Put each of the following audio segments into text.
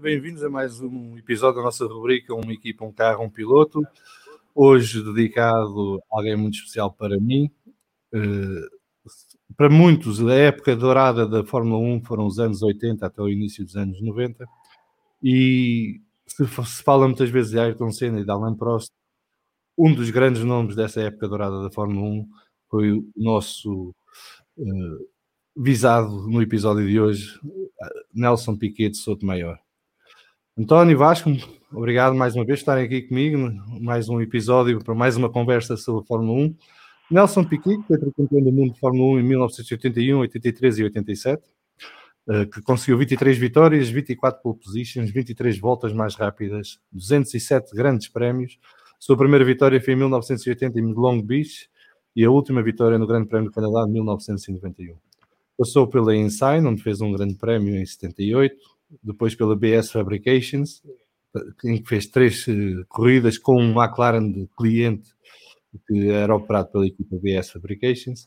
Bem-vindos a mais um episódio da nossa rubrica Uma equipa, um carro, um piloto. Hoje dedicado a alguém muito especial para mim. Uh, para muitos, a época dourada da Fórmula 1 foram os anos 80 até o início dos anos 90. E se, fala muitas vezes de Ayrton Senna e de Alain Prost, um dos grandes nomes dessa época dourada da Fórmula 1 foi o nosso uh, visado no episódio de hoje, Nelson Piquet de Souto Maior. António Vasco, obrigado mais uma vez por estarem aqui comigo, mais um episódio para mais uma conversa sobre a Fórmula 1. Nelson Piquet, que foi tricampeão do mundo de Fórmula 1 em 1981, 83 e 87, eh, que conseguiu 23 vitórias, 24 pole positions, 23 voltas mais rápidas, 207 grandes prémios. Sua primeira vitória foi em 1980 em Long Beach e a última vitória no Grande Prémio do Canadá de 1991. Passou pela Ensign, onde fez um grande prémio em 78, depois pela BS Fabrications, em que fez três uh, corridas com um McLaren de cliente que era operado pela equipa BS Fabrications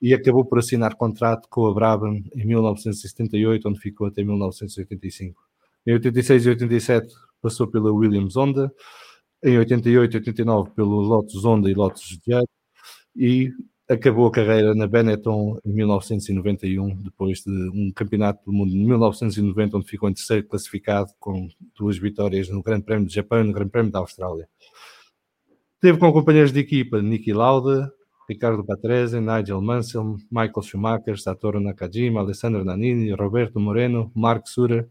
e acabou por assinar contrato com a Brabham em 1978, onde ficou até 1985. Em 86 e 87 passou pela Williams Honda, em 88 e 89 pelo Lotus Honda e Lotus Jet e acabou a carreira na Benetton em 1991, depois de um campeonato do mundo de 1990, onde ficou em terceiro classificado, com duas vitórias no Grande Prémio do Japão e no Grande Prémio da Austrália. Teve com companheiros de equipa Niki Lauda, Ricardo Patrese, Nigel Mansell, Michael Schumacher, Satoru Nakajima, Alessandro Nannini, Roberto Moreno, Mark Sura.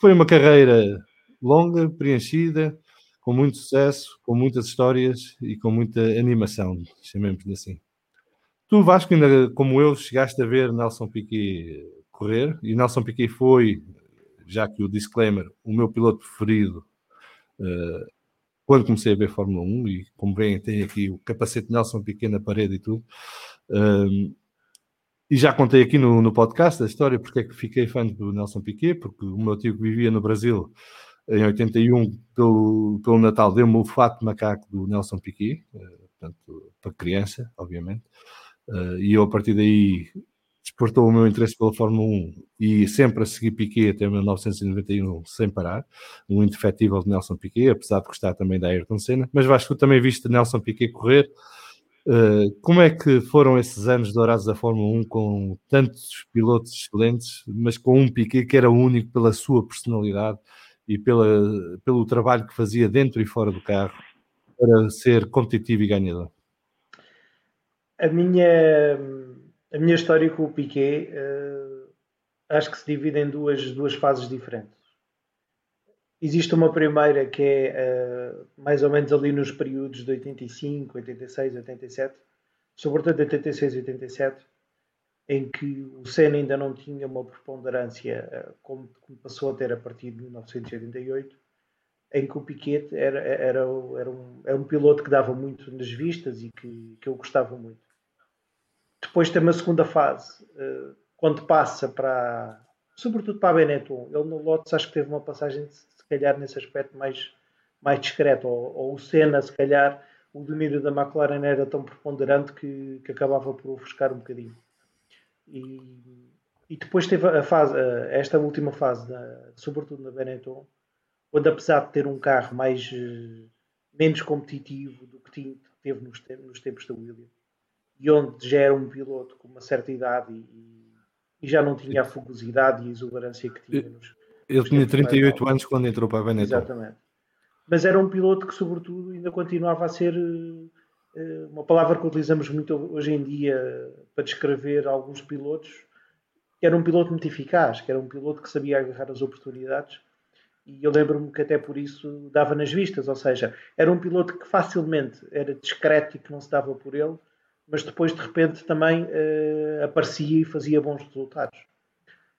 Foi uma carreira longa, preenchida, com muito sucesso, com muitas histórias e com muita animação, chamemos-lhe assim. Tu, Vasco, ainda como eu, chegaste a ver Nelson Piquet correr, e Nelson Piquet foi, já que o disclaimer, o meu piloto preferido uh, quando comecei a ver Fórmula 1, e como veem, tem aqui o capacete Nelson Piquet na parede e tudo. Uh, e já contei aqui no, no podcast a história porque é que fiquei fã do Nelson Piquet, porque o meu tio que vivia no Brasil em 81, pelo, pelo Natal, deu-me o fato de macaco do Nelson Piquet, uh, portanto, para criança, obviamente, uh, e eu a partir daí despertou o meu interesse pela Fórmula 1 e sempre a seguir Piquet até 1991 sem parar, um indefetível de Nelson Piquet, apesar de gostar também da Ayrton Senna, mas acho que também viste Nelson Piquet correr, Uh, como é que foram esses anos dourados da Fórmula 1 com tantos pilotos excelentes, mas com um Piquet que era único pela sua personalidade e pela, pelo trabalho que fazia dentro e fora do carro para ser competitivo e ganhador? A minha, a minha história com o Piquet uh, acho que se divide em duas, duas fases diferentes. Existe uma primeira que é uh, mais ou menos ali nos períodos de 85, 86, 87, sobretudo 86 e 87, em que o Senna ainda não tinha uma preponderância eh, como, como, passou a ter a partir de 1988, em que o Piquet era, era, era, um, era um piloto que dava muito nas vistas e que, que eu gostava muito. Depois tem uma segunda fase, eh, quando passa para, sobretudo para a Benetton, ele no Lotus acho que teve uma passagem, se calhar, nesse aspecto mais, mais discreto, ou, ou o Senna, se calhar, o domínio da McLaren era tão preponderante que, que acabava por ofuscar um bocadinho. E, e depois teve a fase, esta última fase, da, sobretudo na Benetton, onde apesar de ter um carro mais eh, menos competitivo do que teve nos, tempos, nos tempos da Williams, e onde já era um piloto com uma certa idade e, e já não tinha a fugosidade e a exuberância que tinha nos. Ele tinha 38 anos quando entrou para a Benetton. Exatamente. Mas era um piloto que, sobretudo, ainda continuava a ser eh, uma palavra que utilizamos muito hoje em dia para descrever alguns pilotos, que era um piloto muito eficaz, que era um piloto que sabia agarrar as oportunidades. E eu lembro-me que até por isso dava nas vistas, ou seja, era um piloto que facilmente era discreto e que não se dava por ele, mas depois de repente também uh, aparecia e fazia bons resultados.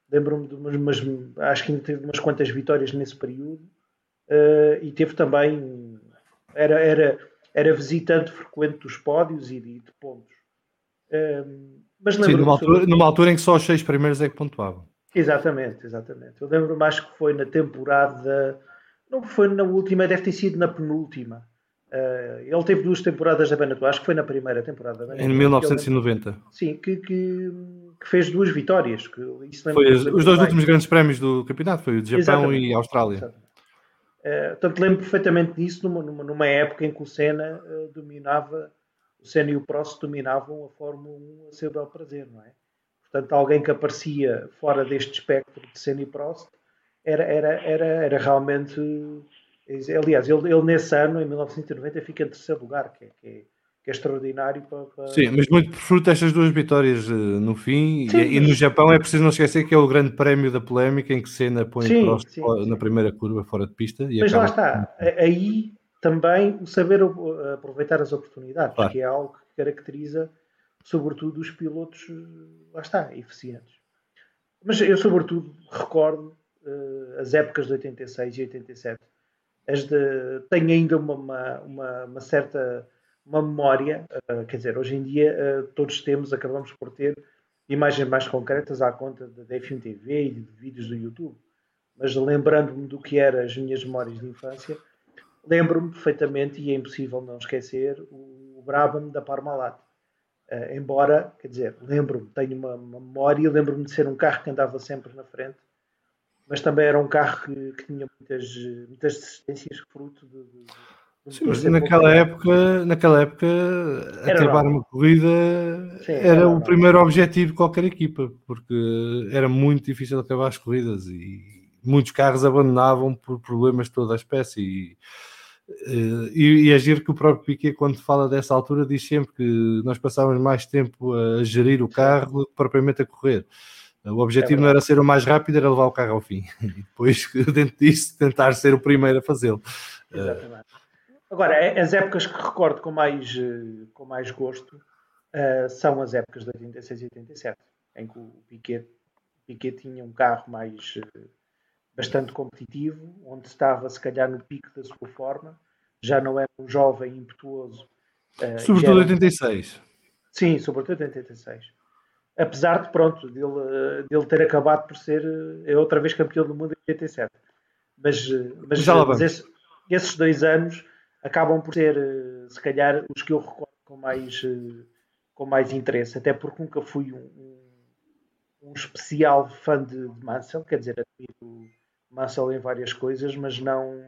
Lembro-me de umas, umas, acho que ainda teve umas quantas vitórias nesse período uh, e teve também, era, era era visitante frequente dos pódios e de, de pontos. Um, mas Sim, numa altura, numa altura em que só os seis primeiros é que pontuavam. Exatamente, exatamente. Eu lembro-me, acho que foi na temporada, não foi na última, deve ter sido na penúltima. Uh, ele teve duas temporadas da Benetton, acho que foi na primeira temporada. Em 1990. Lembro, sim, que, que, que fez duas vitórias. Que foi os, dois últimos grandes prémios do campeonato, foi o de Japão Exatamente. e Austrália. Uh, portanto, lembro perfeitamente disso numa, numa, numa, época em que o Senna uh, dominava, o Senna e o Prost dominavam a Fórmula 1 a seu bel prazer, não é? Portanto, alguém que aparecia fora deste espectro de Senna e Prost era, era, era, era realmente. Aliás, ele, ele nesse ano, em 1990, fica em terceiro lugar, que é, que é que é extraordinário para, para... Sim, mas muito por fruto destas duas vitórias uh, no fim sim, e, e, no Japão é preciso não esquecer que é o grande prémio da polémica em que Senna põe sim, Prost sim, na primeira curva fora de pista e mas acaba... lá está, aí também o saber aproveitar as oportunidades claro. que é algo que caracteriza sobretudo os pilotos lá está, eficientes. Mas eu sobretudo recordo uh, as épocas de 86 e 87 as de, tenho ainda uma, uma, uma certa uma memória, uh, quer dizer, hoje em dia uh, todos temos, acabamos por ter imagens mais concretas à conta da F1 TV e de vídeos do YouTube. Mas lembrando-me do que eram as minhas memórias de infância, lembro-me perfeitamente, e é impossível não esquecer, o, o Brabham da Parmalat. Uh, embora, quer dizer, lembro-me, tenho uma, uma memória, lembro-me de ser um carro que andava sempre na frente, mas também era um carro que, que tinha muitas, muitas desistências fruto de, de Sim, mas naquela época, naquela época era acabar uma corrida Sim, era, era o primeiro objetivo de qualquer equipa, porque era muito difícil acabar as corridas e muitos carros abandonavam por problemas de toda a espécie. E, eh, e, e agir que o próprio Piquet, quando fala dessa altura, diz sempre que nós passávamos mais tempo a gerir o carro do que propriamente a correr. O objetivo é não era ser o mais rápido, era levar o carro ao fim. E depois, dentro disso, tentar ser o primeiro a fazê-lo. Exatamente. Agora, é, as épocas que recordo com mais, eh, com mais gosto uh, são as épocas de 86 e 87, em que o Piquet, Piquet tinha um carro mais uh, bastante competitivo, onde estava se calhar no pico da sua forma, já não era um jovem impetuoso. Uh, sobretudo era... 86. Sim, sobretudo 86. Apesar de, pronto, dele, dele ter acabado por ser é outra vez campeão do mundo em 87. Mas, mas, mas esse, esses dois anos acabam por ser, eh, se calhar, os que eu recordo com mais, eh, com mais interesse, até porque nunca fui um, um, especial fã de, de Mansell, quer dizer, admiro Mansell em várias coisas, mas não,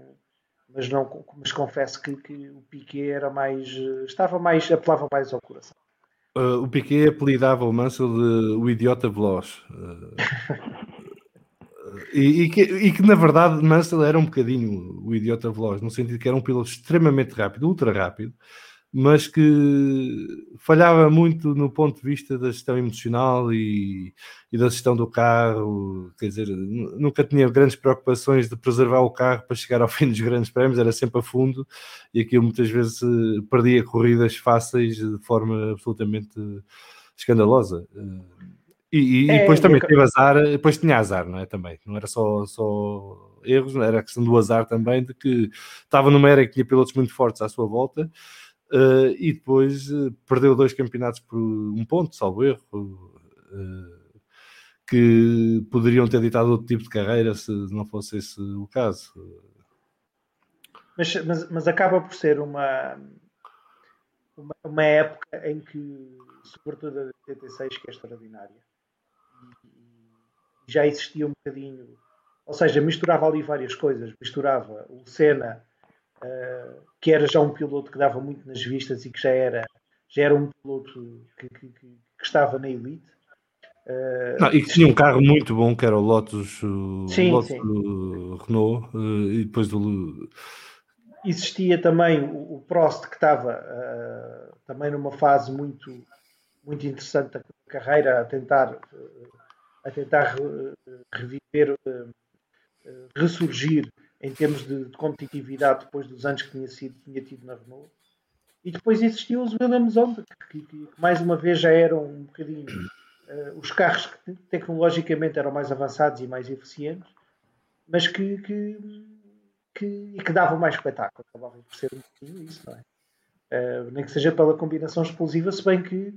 mas não, mas confesso que, que o Piquet era mais, eh, estava mais, apelava mais ao coração. Uh, o Piquet apelidava o Mansell de o idiota veloz. Uh, E, e, que, e, que, na verdade Mansell era um bocadinho o idiota veloz, no sentido que era um piloto extremamente rápido, ultra rápido, mas que falhava muito no ponto de vista da gestão emocional e, e, da gestão do carro. Quer dizer, nunca tinha grandes preocupações de preservar o carro para chegar ao fim dos grandes prémios, era sempre a fundo e aquilo muitas vezes perdia corridas fáceis de forma absolutamente escandalosa. E, e é, depois também teve azar, depois tinha azar, não é? Também, não era só, só erros, era a questão do azar também, de que estava numa era que tinha pilotos muito fortes à sua volta uh, e depois uh, perdeu dois campeonatos por um ponto, salvo erro, uh, que poderiam ter ditado outro tipo de carreira se não fosse esse o caso. Mas, mas, mas acaba por ser uma, uma, uma época em que, sobretudo a 86, que é extraordinária já existia um bocadinho, ou seja, misturava ali várias coisas, misturava o Senna, uh, que era já um piloto que dava muito nas vistas e que já era, já era um piloto que, que, que estava na elite. Uh, Não, e que tinha um carro muito bom que era o Lotus, o sim, Lotus sim. Renault uh, e depois do existia também o, Prost que estava também numa fase muito muito interessante da carreira a tentar a tentar reviver, eh, eh, ressurgir em termos de, de, competitividade depois dos anos que tinha, sido, tinha tido na Renault. E depois existiu os Williams Honda, que, que, mais uma vez já eram um bocadinho uh, os carros que tecnologicamente eram mais avançados e mais eficientes, mas que, que, que, que davam mais espetáculo. Acabavam por ser um bocadinho isso, não é? Uh, nem que seja pela combinação explosiva, se bem que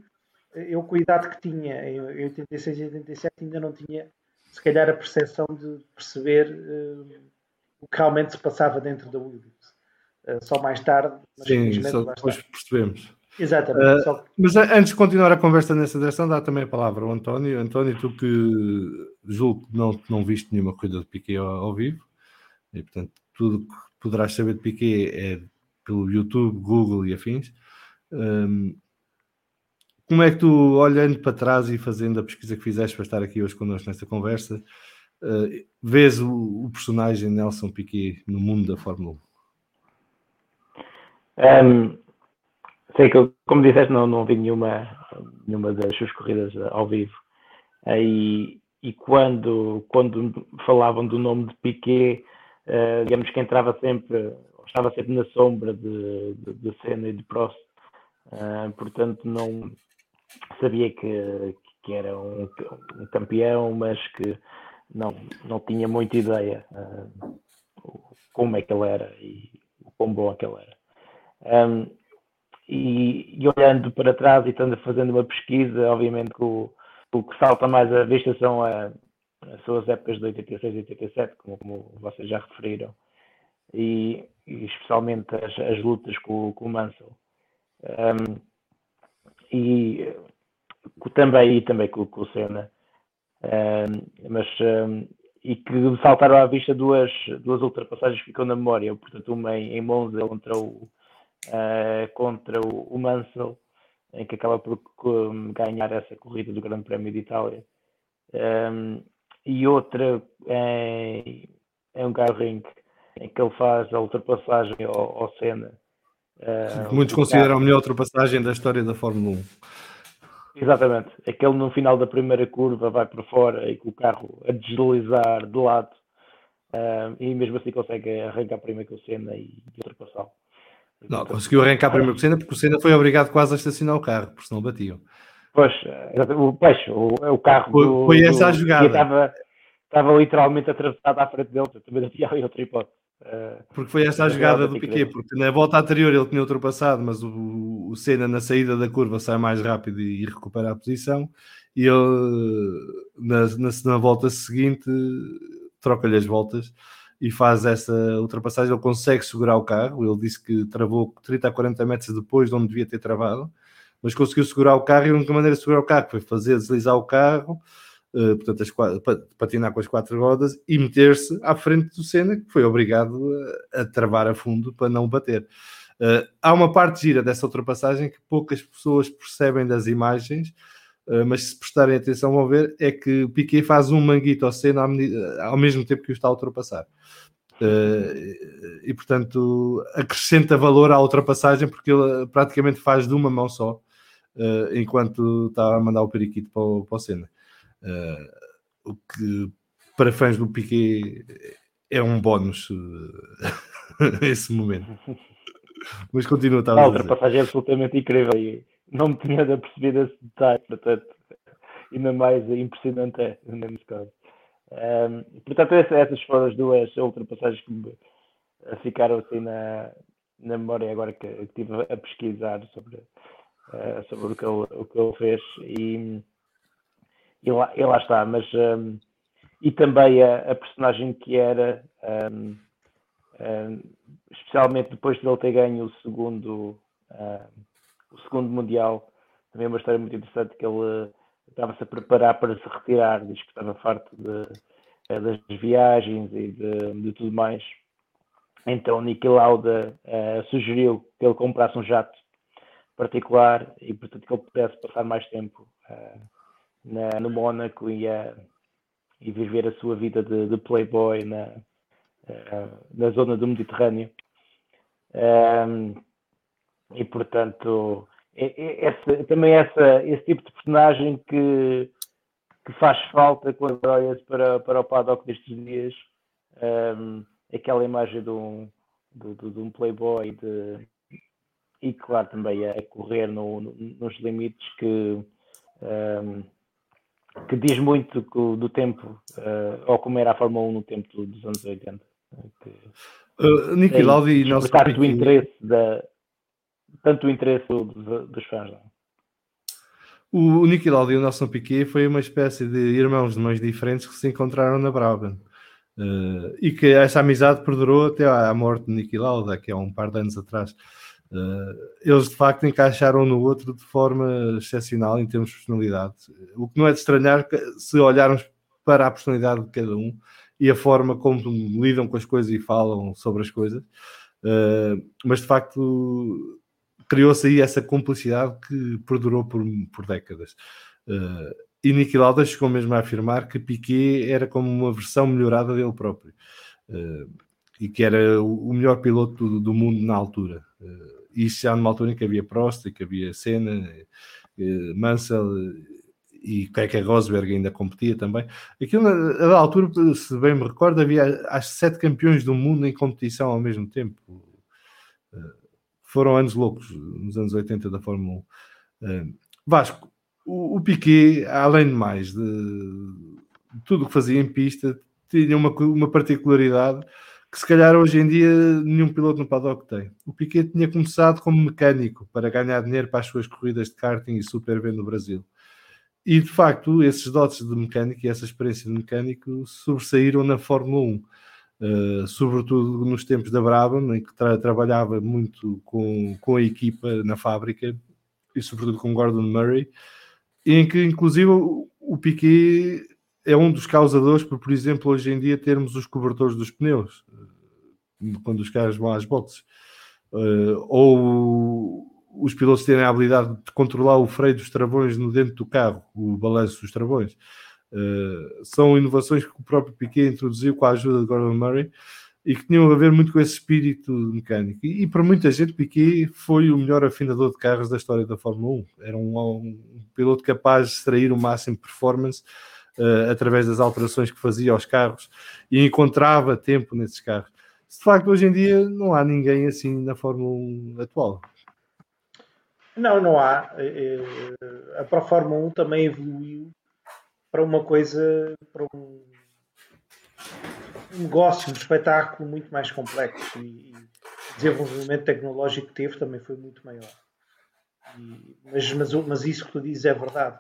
eu com a idade que tinha em 86 e 87 ainda não tinha se calhar a percepção de perceber uh, o que realmente se passava dentro da Williams. Uh, só mais tarde, Sim, só depois percebemos. Exatamente. Uh, só... Mas antes de continuar a conversa nessa direção, dá também a palavra ao António. António, tu que julgo que não, não viste nenhuma corrida de Piquet ao, ao, vivo, e portanto tudo que poderás saber de Piquet é pelo YouTube, Google e afins. Um, como é que tu, olhando para trás e fazendo a pesquisa que fizeste para estar aqui hoje connosco nesta conversa, uh, vês o, o, personagem Nelson Piquet no mundo da Fórmula 1? Um, sei que, como disseste, não, não vi nenhuma, nenhuma das suas corridas ao vivo. E, e quando, quando falavam do nome de Piquet, uh, digamos que entrava sempre, estava sempre na sombra de, de, de Senna e de Prost. Uh, portanto, não sabia que, que era um, um, campeão, mas que não, não tinha muita ideia uh, como é que ele era e o quão bom é que ele era. Um, e, e, olhando para trás e estando fazendo uma pesquisa, obviamente que o, o que salta mais à vista são a, as suas épocas de 86 e 87, como, como vocês já referiram, e, e especialmente as, as, lutas com, com o Mansell. Um, e também, e também com, com o Senna. Um, mas um, e que saltaram à vista duas, duas ultrapassagens que ficam na memória, portanto uma em, em Monza contra o, uh, contra o, o, Mansell, em que acaba por ganhar essa corrida do Grande Prémio de Itália. Um, e outra em, em um Garring, em que ele faz a ultrapassagem ao, ao Senna. Uh, Muitos consideram a melhor ultrapassagem da história da Fórmula 1. Exatamente. Aquele no final da primeira curva vai para fora e com o carro a deslizar de lado uh, e mesmo assim consegue arrancar primeiro com o Senna e ultrapassá-lo. Não, conseguiu arrancar primeiro com o Senna porque o Senna foi obrigado quase a estacionar o carro, porque senão batiam. Pois, o, pois, o, o carro foi, do, foi essa a jogada. Estava, estava literalmente atravessado à frente dele, também não tinha ali outra hipótese. Uh, porque foi esta a jogada do Piquet, porque na volta anterior ele tinha ultrapassado, mas o, o Senna na saída da curva sai mais rápido e, e recupera a posição, e ele na, na, na volta seguinte troca-lhe as voltas e faz essa ultrapassagem, ele consegue segurar o carro, ele disse que travou 30 a 40 metros depois de onde devia ter travado, mas conseguiu segurar o carro e a única maneira de segurar o carro foi fazer deslizar o carro, portanto, as quatro, patinar com as quatro rodas e meter-se à frente do Senna, que foi obrigado a, a travar a fundo para não bater. Uh, há uma parte gira dessa ultrapassagem que poucas pessoas percebem das imagens, uh, mas se prestarem atenção vão ver, é que Piquet faz um manguito ao Senna ao, ao mesmo tempo que o está a ultrapassar. Uh, e portanto acrescenta valor à ultrapassagem porque ele praticamente faz de uma mão só enquanto está a mandar o periquito para o, para o Senna. O que para fãs do Piquet é um bónus esse momento. Mas continua a, a ultrapassagem é absolutamente incrível e não me tinha percebido esse detalhe, portanto, ainda mais impressionante é nesse caso. Um, portanto, essas foram as duas ultrapassagens que me ficaram assim na, na memória agora que, que estive a pesquisar sobre, uh, sobre o, que ele, o que ele fez e, e, lá, e lá está, mas um, e também a, a, personagem que era um, especialmente depois de ele ter ganho o segundo o segundo mundial também é uma história muito interessante que ele estava-se a preparar para se retirar, diz que estava farto de, eh, das viagens e de, de, tudo mais. Então Niki Lauda uh, sugeriu que ele comprasse um jato particular e portanto que ele pudesse passar mais tempo uh, na, no Mónaco e, uh, e viver a sua vida de, de playboy na, na zona do Mediterrâneo. Um, e portanto é, é, esse, também essa, esse tipo de personagem que, que faz falta quando olhas para, para o paddock destes dias. Um, aquela imagem de um, de, de, de um playboy de, e, claro, também a, correr no, no, nos limites que, um, que diz muito do tempo, uh, ou como era a Fórmula 1 no tempo dos anos 80. Que, uh, Niki Lauda e Nelson o interesse da, tanto o interesse dos, dos fãs. Não? O, o Niki Lauda e o Nelson Piquet foi uma espécie de irmãos de mães diferentes que se encontraram na Brabham. Uh, e que essa amizade perdurou até à morte de Niki Lauda, que é um par de anos atrás. Eles de facto encaixaram no outro de forma excepcional em termos de personalidade. O que não é de estranhar se olharmos para a personalidade de cada um e a forma como lidam com as coisas e falam sobre as coisas. Uh, mas de facto criou-se aí essa complicidade que perdurou por, por décadas. Uh, e Niki Lauda chegou mesmo a afirmar que Piquet era como uma versão melhorada dele próprio e que era o, melhor piloto do, mundo na altura. Isso já numa altura em que havia Prost, que havia Senna, Mansell e Keke Rosberg ainda competia também. Aquilo, na altura, se bem me recordo, havia acho sete campeões do mundo em competição ao mesmo tempo. Foram anos loucos, nos anos 80 da Fórmula 1. Vasco, o, o Piquet, além de mais de, de tudo o que fazia em pista, tinha uma, uma particularidade que se calhar hoje em dia nenhum piloto no paddock tem. O Piquet tinha começado como mecânico para ganhar dinheiro para as suas corridas de karting e Super V no Brasil. E de facto, esses dotes de mecânico e essa experiência de mecânico sobressaíram na Fórmula 1, uh, eh, sobretudo nos tempos da Brabham, em que tra trabalhava muito com, com a equipa na fábrica e sobretudo com Gordon Murray em que inclusive o Piquet é um dos causadores por, por exemplo, hoje em dia termos os cobertores dos pneus eh, quando os carros vão às boxes uh, ou os pilotos terem a habilidade de controlar o freio dos travões no dentro do carro, o balanço dos travões. Uh, são inovações que o próprio Piquet introduziu com a ajuda de Gordon Murray e que tinham a ver muito com esse espírito mecânico. E, e, para muita gente, Piquet foi o melhor afinador de carros da história da Fórmula 1. Era um, um piloto capaz de extrair o máximo de performance uh, através das alterações que fazia aos carros e encontrava tempo nesses carros. De facto, hoje em dia não há ninguém assim na Fórmula 1 atual. Não, não há. Eh, eh, a Pro Fórmula 1 também evoluiu para uma coisa, para um negócio, um espetáculo muito mais complexo e o desenvolvimento tecnológico que teve também foi muito maior. E, mas, mas, mas, isso que tu dizes é verdade.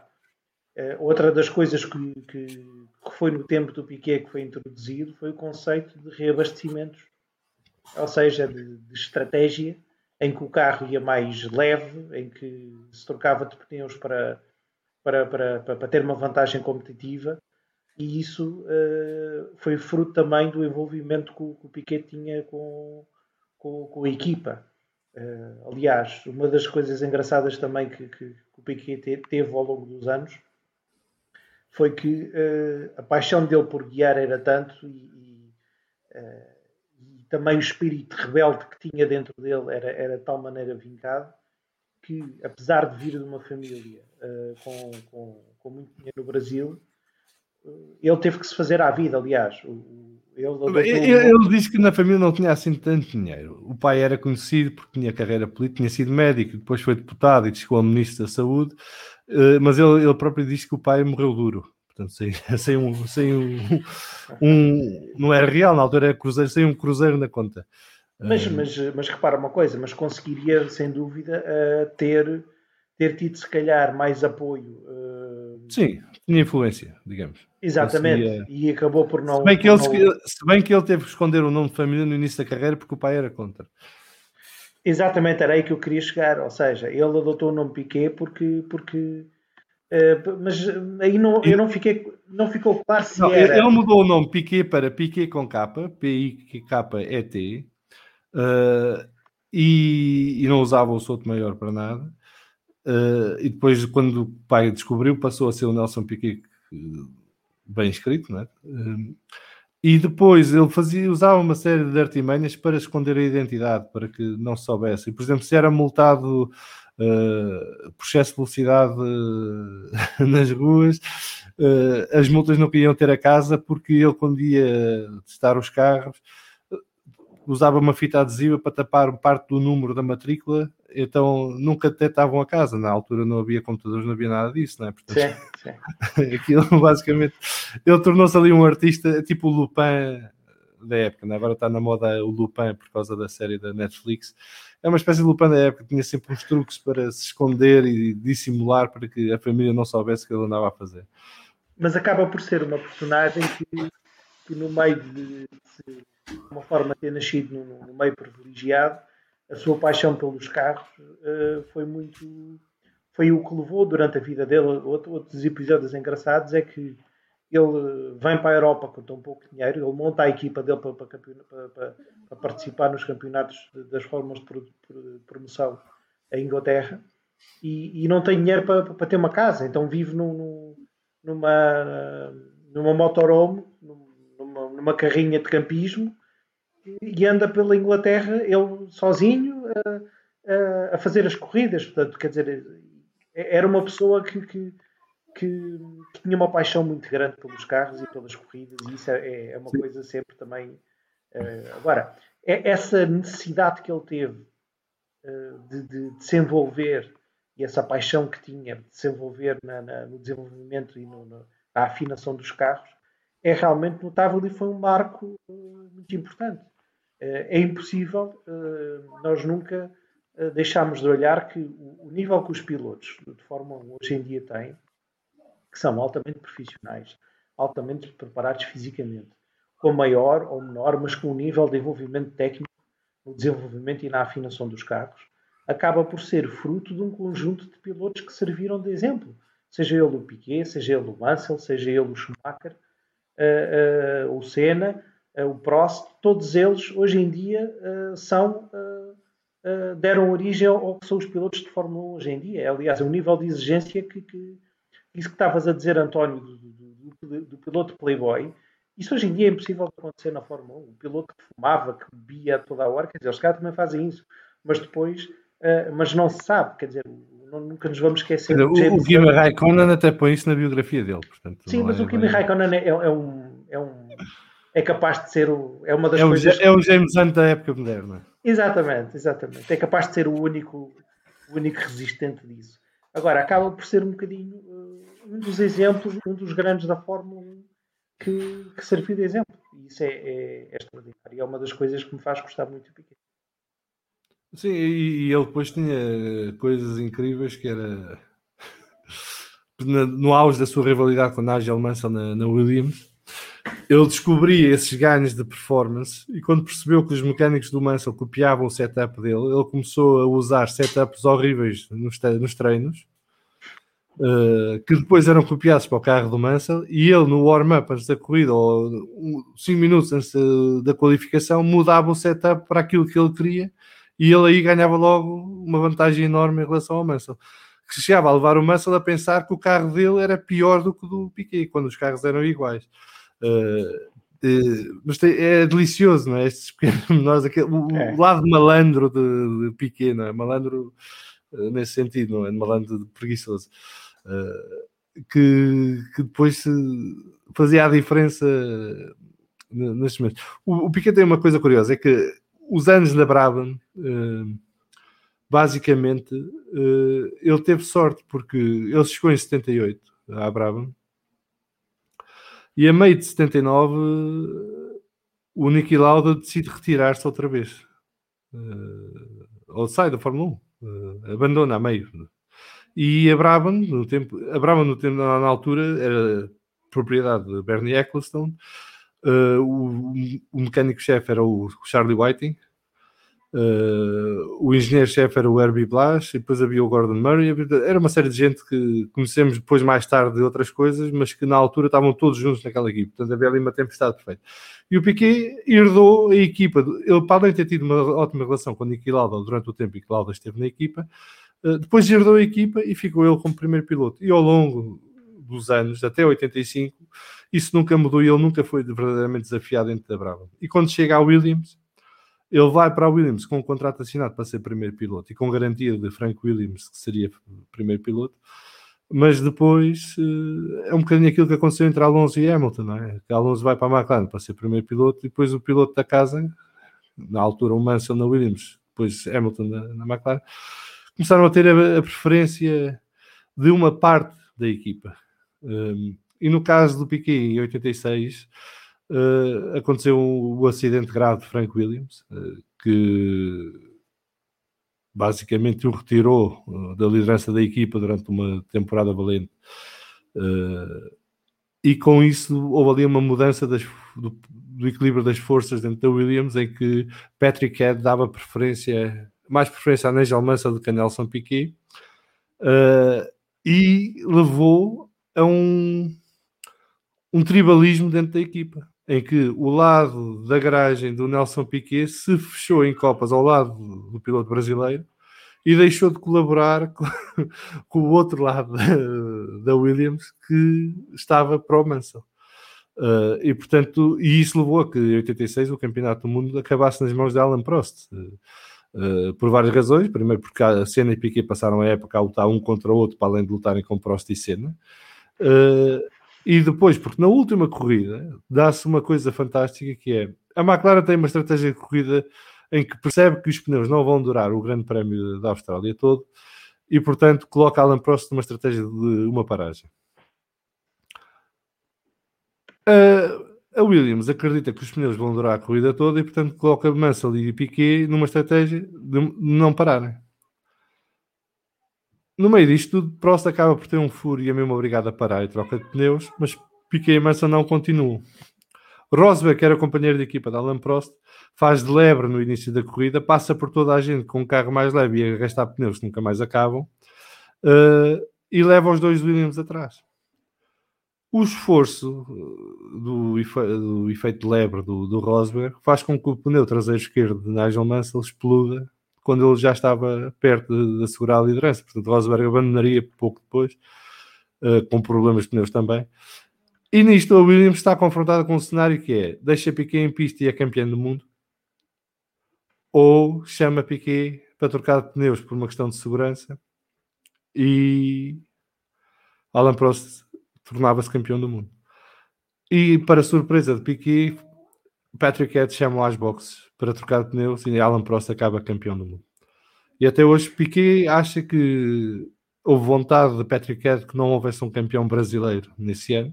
Uh, outra das coisas que, que, que, foi no tempo do Piquet que foi introduzido foi o conceito de reabastecimentos, ou seja, de, de estratégia em que o carro ia mais leve, em que se trocava de pneus para, para, para, para, para ter uma vantagem competitiva e isso uh, foi fruto também do envolvimento que o, que o Piquet tinha com, com, com a equipa. Uh, aliás, uma das coisas engraçadas também que, que, que o Piquet teve ao longo dos anos foi que uh, a paixão dele por guiar era tanto e, e, e, também o espírito rebelde que tinha dentro dele era, era de tal maneira vincado que, apesar de vir de uma família com, com, com muito dinheiro no Brasil, ele teve que se fazer à vida, aliás. Ele, ele, ele, disse que na família não tinha assim tanto dinheiro. O pai era conhecido porque tinha carreira política, tinha sido médico, depois foi deputado e chegou a ministro da Saúde, eh, mas ele, ele próprio disse que o pai morreu duro. Portanto, sem, sem, um, sem um, um, Não era real, na altura era cruzeiro, sem um cruzeiro na conta. Mas, um, mas, mas repara uma coisa, mas conseguiria, sem dúvida, uh, ter, ter tido, se calhar, mais apoio. Uh, Sim, tinha influência, digamos. Exatamente, Conseguia... e acabou por não. Se bem, que ele, não... se bem que ele teve que esconder o nome de família no início da carreira porque o pai era contra. Exatamente, era aí que eu queria chegar. Ou seja, ele adotou o nome Piquet porque. porque uh, mas aí não, eu não, fiquei, não ficou claro se não, era. Ele mudou o nome Piquet para Piquet com capa, P-I-K-E-T, uh, e, e não usava o solto maior para nada. Uh, e depois, quando o pai descobriu, passou a ser o Nelson Piquet bem escrito, né? E depois ele fazia, usava uma série de artimanhas para esconder a identidade, para que não se soubesse. E, por exemplo, se era multado uh, por excesso de velocidade uh, nas ruas, uh, as multas não queriam ter a casa porque ele, quando ia testar os carros, usava uma fita adesiva para tapar parte do número da matrícula, então nunca detectavam a casa. Na altura não havia computadores, não havia nada disso, não é? Portanto, sim, sim. aquilo basicamente. Ele tornou-se ali um artista tipo o Lupin da época, né? agora está na moda o Lupin por causa da série da Netflix. É uma espécie de Lupin da época, tinha sempre uns truques para se esconder e dissimular para que a família não soubesse o que ele andava a fazer. Mas acaba por ser uma personagem que, que no meio de, de uma forma de ter nascido no, meio privilegiado, a sua paixão pelos carros uh, foi muito foi o que levou durante a vida dele. Outro, outros episódios engraçados é que ele vem para a Europa com tão pouco dinheiro, ele monta a equipa dele para, para, para, para participar nos campeonatos das formas de promoção em Inglaterra e, e, não tem dinheiro para, ter uma casa, então vive num, numa, numa motorhome, numa, carrinha de campismo e anda pela Inglaterra, ele sozinho, a, a, fazer as corridas. Portanto, quer dizer, era uma pessoa que, que, que, que, tinha uma paixão muito grande pelos carros e pelas corridas, e isso é, é uma Sim. coisa sempre também. Uh, agora, é essa necessidade que ele teve uh, de, de, de, se envolver e essa paixão que tinha de se envolver na, na, no desenvolvimento e no, no, na afinação dos carros é realmente notável e foi um marco uh, muito importante. é impossível nós nunca deixarmos de olhar que o, nível que os pilotos de Fórmula 1 hoje em dia têm que são altamente profissionais, altamente preparados fisicamente, com maior ou menor, mas com um nível de envolvimento técnico no desenvolvimento e na afinação dos carros, acaba por ser fruto de um conjunto de pilotos que serviram de exemplo. Seja ele o Piquet, seja ele o Mansell, seja ele o Schumacher, o Senna, o Prost, todos eles hoje em dia são deram origem ao que são os pilotos de Fórmula 1 hoje em dia. Aliás, é um nível de exigência que, que isso que estavas a dizer, António, do, do, do, do, piloto Playboy, isso hoje em dia é impossível de acontecer na Fórmula 1. O piloto que fumava, que bebia toda a hora, quer dizer, os caras também fazem isso, mas depois, uh, mas não se sabe, quer dizer, não, nunca nos vamos esquecer. O, o Kimi Raikkonen até põe isso na biografia dele, portanto. Sim, mas é o Kimi bem... Raikkonen é, é, um, é um é capaz de ser o, é uma das é coisas. O, é o James Hunt da época moderna. Exatamente, exatamente. É capaz de ser o único, o único resistente disso. Agora, acaba por ser um bocadinho uh, um dos exemplos, um dos grandes da Fórmula 1 que, que serviu de exemplo. E isso é, é, é extraordinário. É uma das coisas que me faz gostar muito do Piquet. Sim, e, e ele depois tinha coisas incríveis que era no auge da sua rivalidade com Nigel Mansell na, na Williams. Ele descobria esses ganhos de performance e quando percebeu que os mecânicos do Mansell copiavam o setup dele, ele começou a usar setups horríveis nos, nos treinos, uh, que depois eram copiados para o carro do Mansell, e ele no warm-up antes da corrida, ou 5 minutos antes da qualificação, mudava o setup para aquilo que ele queria, e ele aí ganhava logo uma vantagem enorme em relação ao Mansell. Que chegava a levar o Mansell a pensar que o carro dele era pior do que o do Piquet, quando os carros eram iguais. Uh, uh, mas tem, é delicioso, não é? Estes pequenos menores, aquele, o, é. lado malandro de, de Piquet, não é? Malandro uh, nesse sentido, não é? Malandro preguiçoso. que, que depois fazia a diferença nestes momentos. O, o Piquet tem uma coisa curiosa, é que os anos da Brabham, basicamente, ele teve sorte, porque ele chegou em 78 à Brabham, e a meio de 79, o Niki Lauda decide retirar-se outra vez. Uh, ou sai da Fórmula 1. Uh, eh, abandona a meio. E a Brabham, no tempo, a Brabham no tempo, na altura, era propriedade de Bernie Ecclestone. Uh, o, o mecânico-chefe era o Charlie Whiting. Uh, o engenheiro-chefe era o Herbie Blas, e depois havia o Gordon Murray. Era uma série de gente que conhecemos depois, mais tarde, de outras coisas, mas que na altura estavam todos juntos naquela equipe. Portanto, havia ali uma tempestade perfeita. E o Piquet herdou a equipa. Ele, para além de ter tido uma ótima relação com o Niki Lauda durante o tempo em que Lauda esteve na equipa, uh, depois herdou a equipa e ficou ele como primeiro piloto. E ao longo dos anos, até 85, isso nunca mudou e ele nunca foi verdadeiramente desafiado dentro da Brava. E quando chega a Williams ele vai para a Williams com um contrato assinado para ser primeiro piloto e com garantia de Frank Williams, que seria primeiro piloto, mas depois eh, é um bocadinho aquilo que aconteceu entre Alonso e Hamilton, não é? Que Alonso vai para a McLaren para ser primeiro piloto e depois o piloto da casa, na altura o Mansell na Williams, depois Hamilton na, na McLaren, começaram a ter a, a, preferência de uma parte da equipa. Um, e no caso do Piquet em 86 uh, aconteceu o, acidente grave de Frank Williams, uh, que basicamente o retirou uh, da liderança da equipa durante uma temporada valente. e com isso houve ali uma mudança das, do, do, equilíbrio das forças dentro da Williams, em que Patrick Head dava preferência mais preferência a Nigel Mansell do que a Nelson Piquet, e levou a um, um tribalismo dentro da equipa, em que o lado da garagem do Nelson Piquet se fechou em copas ao lado do piloto brasileiro e deixou de colaborar com, com o outro lado da, da, Williams que estava para o Mansell. Uh, e portanto, e isso levou a que em 86 o campeonato do mundo acabasse nas mãos de Alan Prost. Uh, por várias razões. Primeiro, porque a Senna e Piquet passaram a época a lutar um contra o outro, para além de lutarem com Prost e Senna. Uh, e depois, porque na última corrida dá-se uma coisa fantástica que é a McLaren tem uma estratégia de corrida em que percebe que os pneus não vão durar o Grande Prémio da Austrália todo e, portanto, coloca Alan Prost numa estratégia de uma paragem. A Williams acredita que os pneus vão durar a corrida toda e, portanto, coloca Mansell e Piquet numa estratégia de não pararem. No meio disto tudo, Prost acaba por ter um furo e é mesmo obrigado a parar e troca de pneus, mas Piquet e Mansell não continuam. Rosberg, que era companheiro de equipa de Alan Prost, faz de lebre no início da corrida, passa por toda a gente com um carro mais leve e a gastar pneus que nunca mais acabam, uh, e leva os dois Williams atrás. O esforço eh, do, efe, do efeito de lebre do, do, Rosberg faz com que o pneu traseiro esquerdo de Nigel Mansell exploda quando ele já estava perto de, de assegurar a liderança. Portanto, Rosberg abandonaria pouco depois, uh, com problemas de pneus também. E nisto a Williams está confrontada com um cenário que é deixa Piquet em pista e é campeão do mundo, ou chama Piquet para trocar de pneus por uma questão de segurança e Alan Prost tornava-se campeão do mundo. E para surpresa de Piquet, Patrick Head chama às boxes para trocar pneus e Alan Prost acaba campeão do mundo. E até hoje Piquet acha que houve vontade de Patrick Head que não houvesse um campeão brasileiro nesse ano.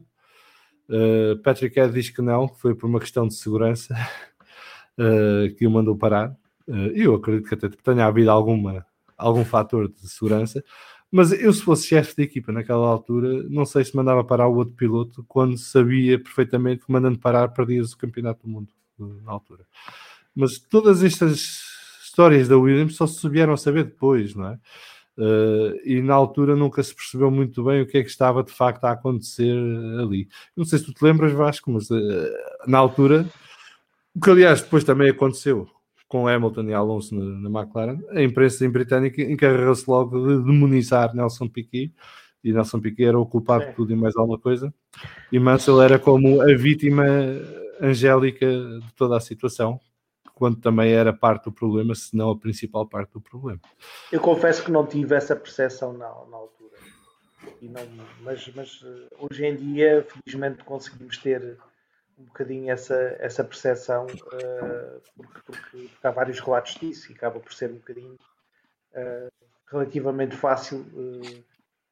Uh, Patrick Head diz que não, que foi por uma questão de segurança uh, que o mandou parar. Uh, eu acredito que até tenha havido alguma, algum fator de segurança, mas eu, se fosse chefe de equipa naquela altura, não sei se mandava parar o outro piloto quando sabia perfeitamente que mandando parar perdias o campeonato do mundo na altura. Mas todas estas histórias da Williams só se vieram a saber depois, não é? Uh, e na altura nunca se percebeu muito bem o que é que estava de facto a acontecer ali. Não sei se tu te lembras, Vasco, mas uh, na altura, o que aliás depois também aconteceu, com Hamilton e Alonso na, na McLaren, a imprensa britânica encarregou-se logo de demonizar Nelson Piquet, e Nelson Piquet era o culpado de tudo e mais alguma coisa, e Mansell era como a vítima angélica de toda a situação, quando também era parte do problema, se não a principal parte do problema. Eu confesso que não tive essa percepção na, na altura, não, mas, mas eh, hoje em dia, felizmente, conseguimos ter um bocadinho essa, essa percepção, uh, porque, porque, porque, há vários relatos disso e acaba por ser um bocadinho uh, relativamente fácil uh,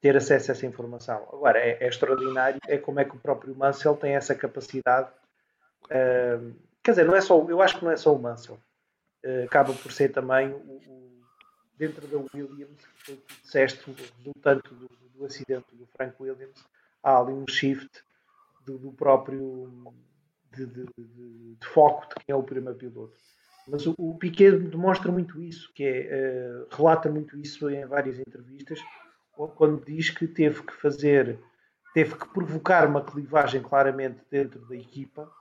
ter acesso a essa informação. Agora, é, é, extraordinário é como é que o próprio Mansell tem essa capacidade. quer dizer, não é só, eu acho que não é só o Mansell, acaba por ser também o, o, dentro da Williams, que que disseste, resultante do, do acidente do Frank Williams, há ali um shift do, do próprio de, de, de, de, foco de quem é o primeiro piloto. Mas o, o Piquet demonstra muito isso, que é, uh, relata muito isso em várias entrevistas, quando diz que teve que fazer, teve que provocar uma clivagem claramente dentro da equipa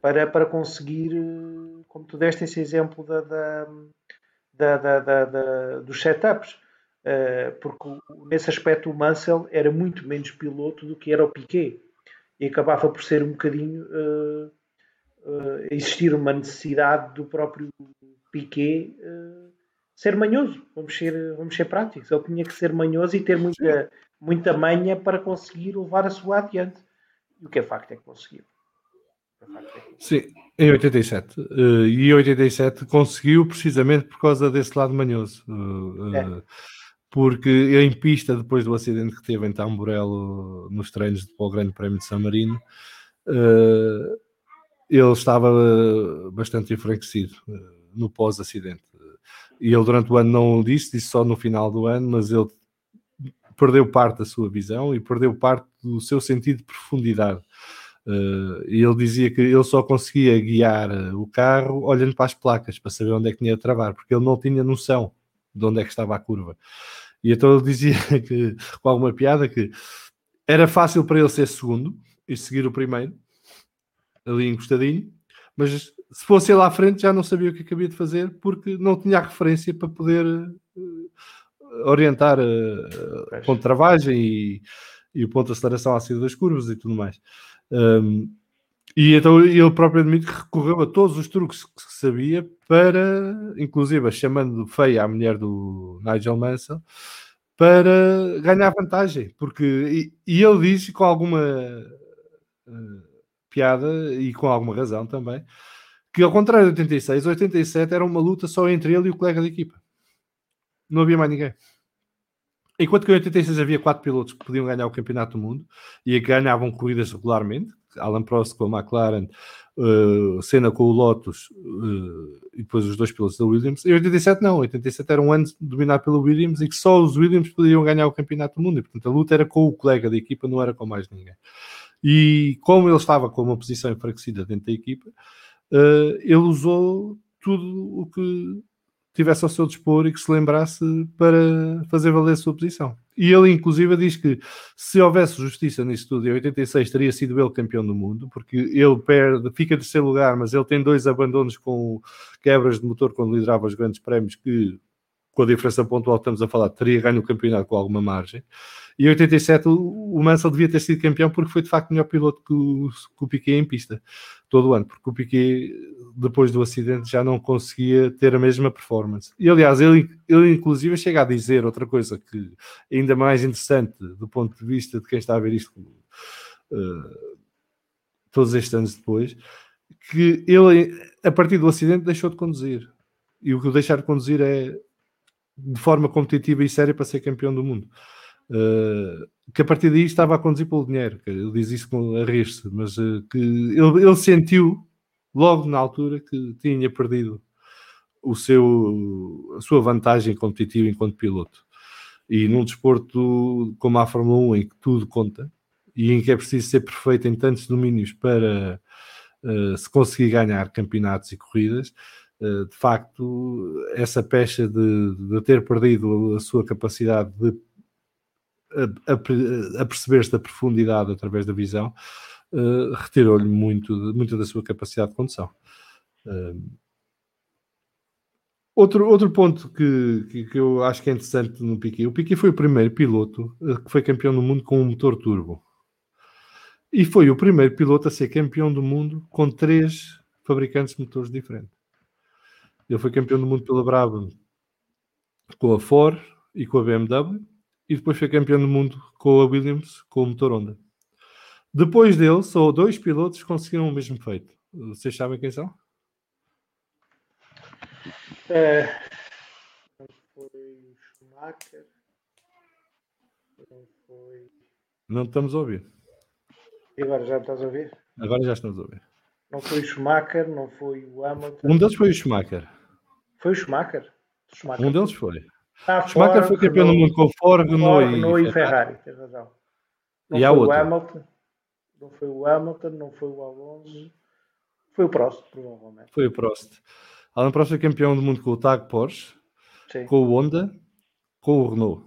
para, para conseguir, eh, como tu deste esse exemplo da, da, da, da, dos setups, uh, porque nesse aspecto o Mansell era muito menos piloto do que era o Piquet e acabava por ser um bocadinho uh, uh, existir uma necessidade do próprio Piquet uh, ser manhoso, vamos ser, vamos ser práticos. Ele tinha que ser manhoso e ter muita, muita manha para conseguir levar a sua adiante. E o que é facto é que conseguiu. Sim, em 87. e em 87 conseguiu precisamente por causa desse lado manhoso. É porque em pista, depois do acidente que teve em Tamburello nos treinos para o Grande Prémio de San Marino, uh, ele estava bastante enfraquecido uh, no pós-acidente. E ele durante o ano não o disse, disse só no final do ano, mas ele perdeu parte da sua visão e perdeu parte do seu sentido de profundidade. E ele dizia que ele só conseguia guiar o carro olhando para as placas, para saber onde é que tinha de travar, porque ele não tinha noção de onde é que estava a curva. E então ele dizia que, com alguma piada que era fácil para ele ser segundo e seguir o primeiro, ali encostadinho, mas se fosse ele à frente já não sabia o que acabia de fazer porque não tinha a referência para poder uh, orientar a ponto de travagem e, e, o ponto de aceleração saída das curvas e tudo mais. Um, e então ele próprio admite que recorreu a todos os truques que sabia para, inclusive chamando feia a mulher do Nigel Mansell, para ganhar vantagem. Porque, e, e ele diz com alguma uh, piada e com alguma razão também, que ao contrário de 86, 87 era uma luta só entre ele e o colega de equipa. Não havia mais ninguém. Enquanto que em 86 havia quatro pilotos que podiam ganhar o campeonato do mundo e que ganhavam corridas regularmente, Alan Prost com a McLaren, uh, Senna com o Lotus uh, e depois os dois pilotos da Williams. Em 87 não, 87 era um ano dominado pelo Williams e que só os Williams podiam ganhar o campeonato do mundo e portanto a luta era com o colega da equipa, não era com mais ninguém. E como ele estava com uma posição enfraquecida dentro da equipa, uh, ele usou tudo o que tivesse ao seu dispor e que se lembrasse para fazer valer a sua posição. E ele, inclusive, diz que se houvesse justiça nisso tudo, em 86 teria sido ele campeão do mundo, porque ele perde, fica em terceiro lugar, mas ele tem dois abandonos com quebras de motor quando liderava os grandes prémios, que com a diferença pontual que estamos a falar, teria ganho o campeonato com alguma margem. E em 87 o, Mansell devia ter sido campeão porque foi de facto melhor piloto que o, que o Piquet em pista todo o ano, porque o Piquet depois do acidente já não conseguia ter a mesma performance. E aliás, ele, ele inclusive chega a dizer outra coisa que ainda mais interessante do ponto de vista de quem está a ver isto uh, todos estes anos depois, que ele a partir do acidente deixou de conduzir. E o que o deixar de conduzir é de forma competitiva e séria para ser campeão do mundo. Que a partir daí estava a conduzir pelo dinheiro. Ele diz isso com a rir-se, mas uh, que ele, ele, sentiu logo na altura que tinha perdido o seu, a sua vantagem competitiva enquanto piloto. E num desporto como a Fórmula 1, em que tudo conta e em que é preciso ser perfeito em tantos domínios para uh, se conseguir ganhar campeonatos e corridas, uh, de facto, essa pecha de, de ter perdido a sua capacidade de a, a, a perceber-se da profundidade através da visão, uh, retirou-lhe muito, muito da sua capacidade de condução. Uh, outro, outro ponto que, que, que, eu acho que é interessante no Piquet, o Piquet foi o primeiro piloto uh, que foi campeão do mundo com um motor turbo. E foi o primeiro piloto a ser campeão do mundo com três fabricantes de motores diferentes. Ele foi campeão do mundo pela Brabham com a Ford e com a BMW e depois foi campeão do mundo com a Williams com o motor Honda. Depois dele, só dois pilotos conseguiram o mesmo feito. Vocês sabem quem são? É, não foi Schumacher. Não foi. Não estamos a ouvir. E agora já estás a ouvir? Agora já estamos a ouvir. Não foi o Schumacher, não foi o Hamilton. Um deles foi o Schumacher. Foi o Schumacher? Schumacher. Um deles foi. Ah, Schumacher foi campeão do mundo com Ford, Renault, Renault e, Ferrari. Tens razão. Não e foi o Hamilton, não foi o Hamilton, não foi o Alonso, foi o Prost, provavelmente. Foi o Prost. Alan Prost foi campeão do mundo com o Tag Porsche, Sim. com o Honda, com o Renault.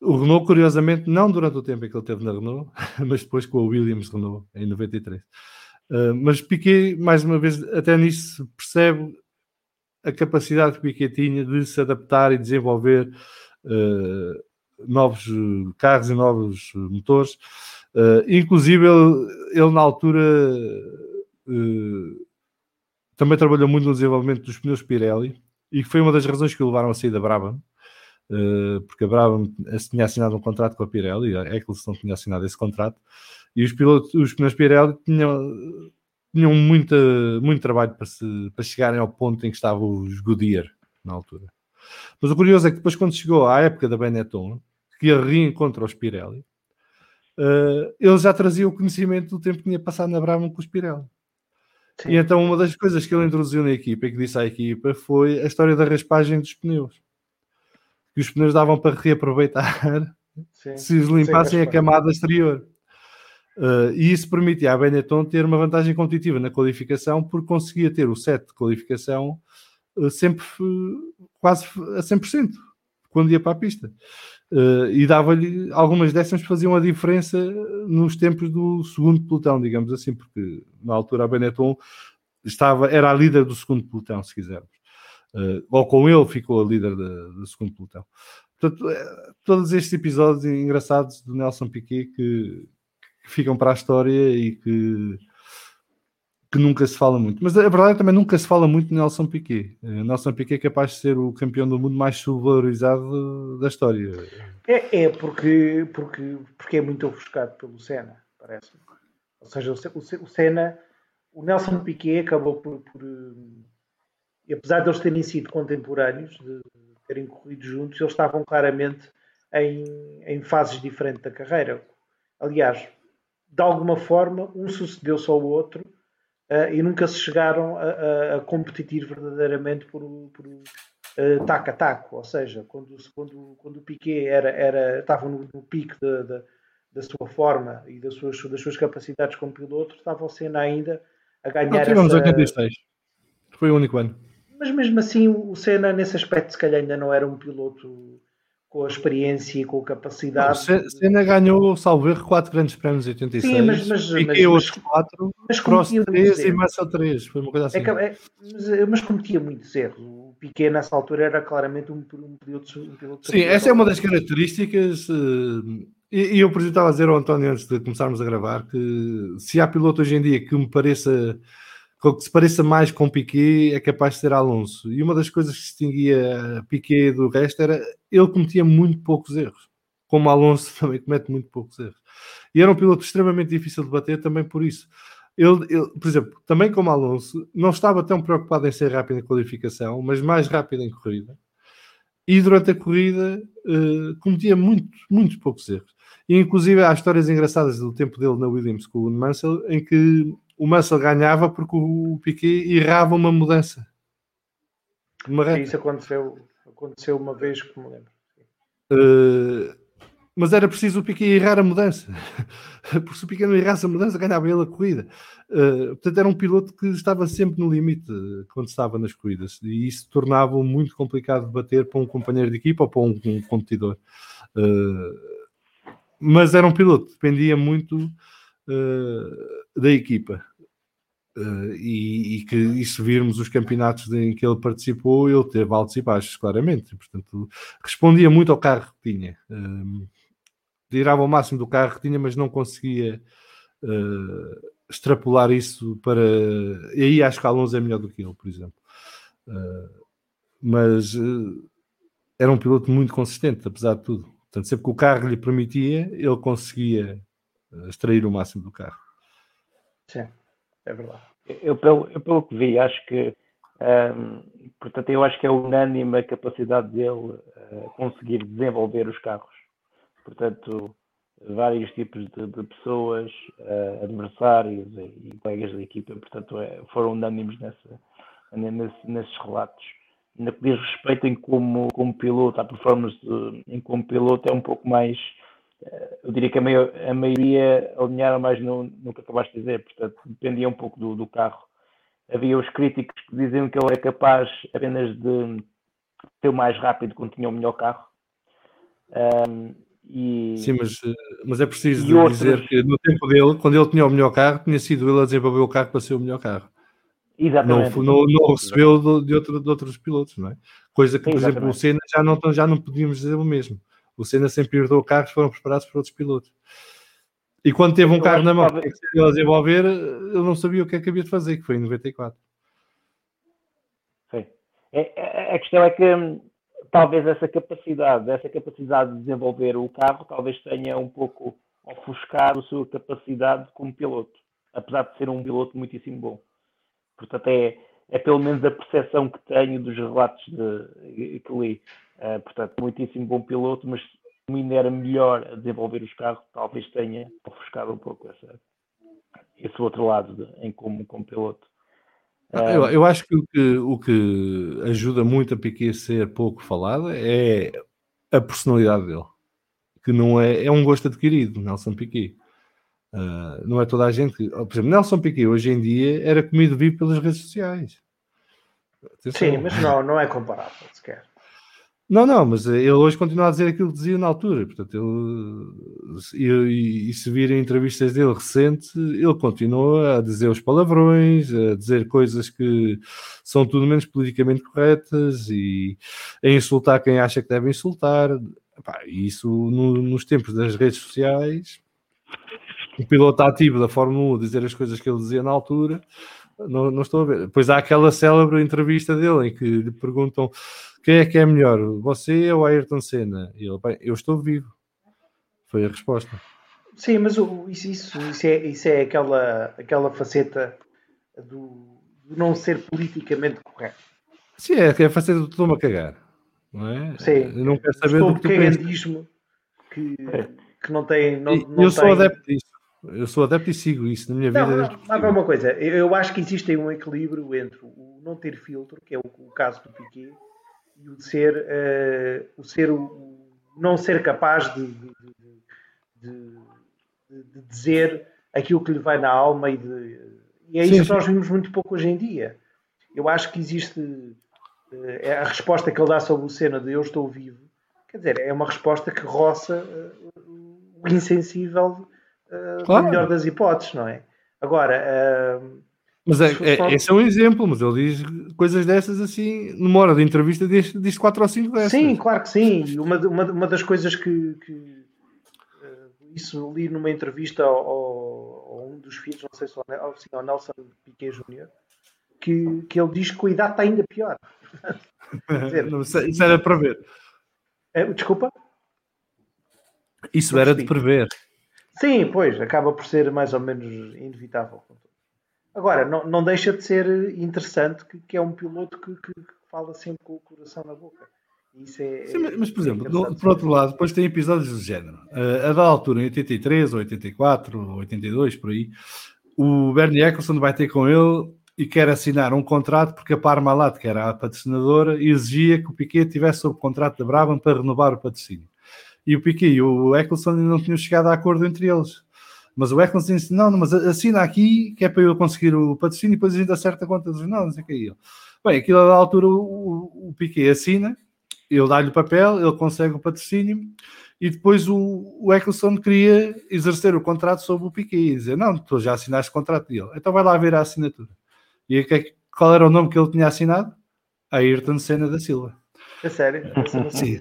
O Renault, curiosamente, não durante o tempo em que ele teve na Renault, mas depois com a Williams Renault, em 93. Uh, mas Piquet, mais uma vez, até nisso percebe a capacidade que o Piquet tinha de se adaptar e desenvolver uh, novos carros e novos motores. Uh, inclusive, ele, ele, na altura uh, também trabalhou muito no desenvolvimento dos pneus Pirelli e foi uma das razões que o levaram a sair da Brabham, porque a Brabham tinha assinado um contrato com a Pirelli, a Eccleston tinha assinado esse contrato, e os, pilotos, os pneus Pirelli tinham tinham muita, muito trabalho para, se, para chegarem ao ponto em que estavam os Goodyear na altura. Mas o curioso é que depois, quando chegou à época da Benetton, que ia reencontra os Pirelli, uh, ele já trazia o conhecimento do tempo que tinha passado na Brabham com os Pirelli. Sim. E então uma das coisas que ele introduziu na equipa e que disse à equipa foi a história da raspagem dos pneus. Que os pneus davam para reaproveitar Sim. se os limpassem a camada exterior. Uh, e isso permitia à Benetton ter uma vantagem competitiva na qualificação, porque conseguia ter o set de qualificação sempre quase a 100% quando ia para a pista. Uh, e dava-lhe algumas décimas que faziam a diferença nos tempos do segundo pelotão, digamos assim, porque na altura a Benetton estava, era a líder do segundo pelotão, se quisermos. Uh, ou com ele ficou a líder do segundo pelotão. Portanto, todos estes episódios engraçados do Nelson Piquet que, que ficam para a história e que que nunca se fala muito. Mas a verdade é também nunca se fala muito de Nelson Piquet. Eh, Nelson Piquet é capaz de ser o campeão do mundo mais subvalorizado da história. É, é porque, porque, porque é muito ofuscado pelo Senna, parece-me. Ou seja, o, o, Senna, o Nelson Piquet acabou por, por eh, apesar de eles terem sido contemporâneos, de terem corrido juntos, eles estavam claramente em, em fases diferentes da carreira. Aliás, de alguma forma, um sucedeu-se ao outro uh, e nunca se chegaram a, a, a competir verdadeiramente por, por uh, taco a taco. Ou seja, quando, quando, quando o Piquet era, era, estava no, no pico de, de, da sua forma e das suas, das suas capacidades como piloto, estava o Senna ainda a ganhar. Não, tivemos essa... 86. Foi o único ano. Mas mesmo assim, o Senna, nesse aspecto, se calhar ainda não era um piloto com a experiência e com a capacidade. Senna ganhou, salvo erro, 4 grandes prémios em 86. Sim, mas, mas, mas, outros 4, mas Cross 3 e Massa 3. Foi uma coisa assim. É, é, mas, mas cometia muitos erros. O Piquet, nessa altura, era claramente um, um piloto. Um piloto Sim, essa é uma das características. Uh, e, e eu, por exemplo, estava a dizer ao António antes de começarmos a gravar que se há piloto hoje em dia que me pareça que se pareça mais com Piquet é capaz de ser Alonso. E uma das coisas que distinguia Piquet do resto era ele cometia muito poucos erros, como Alonso também comete muito poucos erros. E era um piloto extremamente difícil de bater também por isso. Ele, ele, por exemplo, também como Alonso, não estava tão preocupado em ser rápido em qualificação, mas mais rápido em corrida. E durante a corrida uh, cometia muito, muitos poucos erros. E inclusive há histórias engraçadas do tempo dele na Williams com o Mansell, em que o Mansell ganhava porque o Piquet errava uma mudança. Uma isso aconteceu, aconteceu uma vez que me lembro. Uh, mas era preciso o Piquet errar a mudança. porque se o Piquet não errasse a mudança, ganhava ele a corrida. Uh, portanto, era um piloto que estava sempre no limite quando estava nas corridas. E isso tornava muito complicado de bater para um companheiro de equipa ou para um, um competidor. Uh, mas era um piloto, dependia muito uh, da equipa. Uh, e, e, que e se virmos os campeonatos em que ele participou, ele teve altos e baixos, claramente. Portanto, respondia muito ao carro que tinha. Uh, tirava o máximo do carro que tinha, mas não conseguia uh, extrapolar isso para. E aí acho que Alonso é melhor do que ele, por exemplo. Mas era um piloto muito consistente, apesar de tudo. Portanto, sempre que o carro lhe permitia, ele conseguia extrair o máximo do carro. Sim, é verdade. Eu, pelo, eu, pelo que vi, acho que, um, portanto, eu acho que é unânime a capacidade dele uh, conseguir desenvolver os carros. Portanto, vários tipos de, de pessoas, uh, adversários e, e, colegas da equipa, portanto, é, foram unânimes nessa, nesse, nesses relatos. No que diz respeito em como, como piloto, a performance em como piloto é um pouco mais eu diria que a, maior, a maioria alinharam mais no, no que acabaste de dizer, portanto, dependia um pouco do, do carro. Havia os críticos que diziam que ele é capaz apenas de ser o mais rápido quando tinha o melhor carro. Um, e... Sim, mas, mas é preciso outros... dizer que no tempo dele, quando ele tinha o melhor carro, tinha sido ele a desenvolver o carro para ser o melhor carro. Exatamente. Não, não, não recebeu de, outro, de, outros pilotos, não é? Coisa que, por exemplo, o Senna já não, já não podíamos dizer o mesmo. O Senna sempre herdou carros que foram preparados por outros pilotos. E quando teve um carro na mão que se a desenvolver, ele não sabia o que é que havia de fazer, que foi em 94. Sim. É, é, a questão é que hum, talvez essa capacidade, essa capacidade de desenvolver o carro, talvez tenha um pouco ofuscado a sua capacidade como piloto, apesar de ser um piloto muitíssimo bom. Portanto, é, é pelo menos a percepção que tenho dos relatos de, que li. Uh, portanto, muitíssimo bom piloto, mas como ainda era melhor a desenvolver os carros, talvez tenha ofuscado um pouco essa, esse outro lado de, em como, como piloto. Uh, eu, eu, acho que o, que o que ajuda muito a Piquet a ser pouco falada é a personalidade dele, que não é, é um gosto adquirido, Nelson Piquet. Uh, não é toda a gente. Por exemplo, Nelson Piquet hoje em dia era comido vivo pelas redes sociais. Atenção. Sim, mas não, não é comparável sequer. Não, não, mas ele hoje continua a dizer aquilo que dizia na altura. Portanto, ele, e, e se virem entrevistas dele recentes, ele continua a dizer os palavrões, a dizer coisas que são tudo menos politicamente corretas e a insultar quem acha que deve insultar. Epá, isso no, nos tempos das redes sociais, o piloto ativo da Fórmula 1 dizer as coisas que ele dizia na altura, não, não estou a ver. Depois há aquela célebre entrevista dele em que lhe perguntam quem é que é melhor, você ou Ayrton Senna? E ele, bem, eu estou vivo. Foi a resposta. Sim, mas isso, isso, isso, é, isso é aquela, aquela faceta do, do não ser politicamente correto. Sim, é, é a faceta do estou-me a cagar. Não é? Sim. Eu não quero saber do que tu. Que, que não tem. Não, não eu sou tem... adepto disso. Eu sou adepto e sigo isso na minha vida. Não, mas é uma coisa, eu acho que existe um equilíbrio entre o não ter filtro, que é o, o caso do Piquet, e o ser, uh, o ser o, não ser capaz de, de, de, de, dizer aquilo que lhe vai na alma e, de, e é isso sim, que nós vimos muito pouco hoje em dia. Eu acho que existe uh, a resposta que ele dá sobre o cena de eu estou vivo, quer dizer, é uma resposta que roça uh, o insensível claro. melhor das hipóteses, não é? Agora, mas é, é, esse é um exemplo, mas ele diz coisas dessas assim, numa hora de entrevista, diz, diz quatro ou cinco dessas. Sim, claro que sim. Uma, uma, uma das coisas que, que uh, isso li numa entrevista ao, ao, um dos filhos, não sei se ao, sim, ao Nelson Piquet Jr., que, que ele diz que o idade está ainda pior. dizer, não, isso era para ver. É, desculpa? Isso era de prever. Sim, pois, acaba por ser mais ou menos inevitável. Agora, não, não deixa de ser interessante que, que é um piloto que, que, fala sempre com o coração na boca. Isso é, Sim, mas, por exemplo, no, por outro lado, depois tem episódios do género. Uh, a da altura, em 83, ou 84, ou 82, por aí, o Bernie Eccleston vai ter com ele e quer assinar um contrato porque a Parmalat, que era a patrocinadora, exigia que o Piquet tivesse sob contrato da Brabham para renovar o patrocínio. E o Piquet e o Eccleston não tinham chegado a acordo entre eles. Mas o Eccleston disse: não, mas assina aqui que é para eu conseguir o patrocínio e depois a gente acerta a conta dos não, não sei o que é ele. Bem, aquilo da altura o, o Piquet assina, ele dá-lhe o papel, ele consegue o patrocínio e depois o, o Eccleston queria exercer o contrato sobre o Piquet e dizer: Não, tu já assinaste o contrato dele, então vai lá ver a assinatura. E qual era o nome que ele tinha assinado? Ayrton Senna da Silva. É sério? Sim.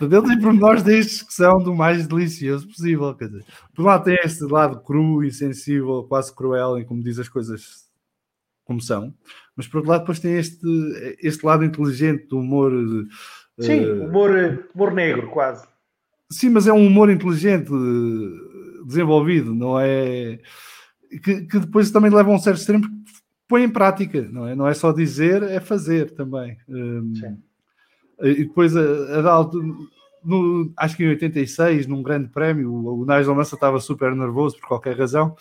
Ele tem pormenores destes que são do mais delicioso possível. Quer dizer, por um lado tem este lado cru, insensível, quase cruel, em como diz as coisas como são, mas por outro lado depois tem este, este lado inteligente do humor. Sim, uh, humor, humor negro, quase. Sim, mas é um humor inteligente, desenvolvido, não é? Que, que depois também leva a um certo extremo põe em prática, não é? Não é só dizer, é fazer também. Um, Sim. E depois, a, a, no, acho que em 86, num grande prémio, o, Nigel Mansell estava super nervoso por qualquer razão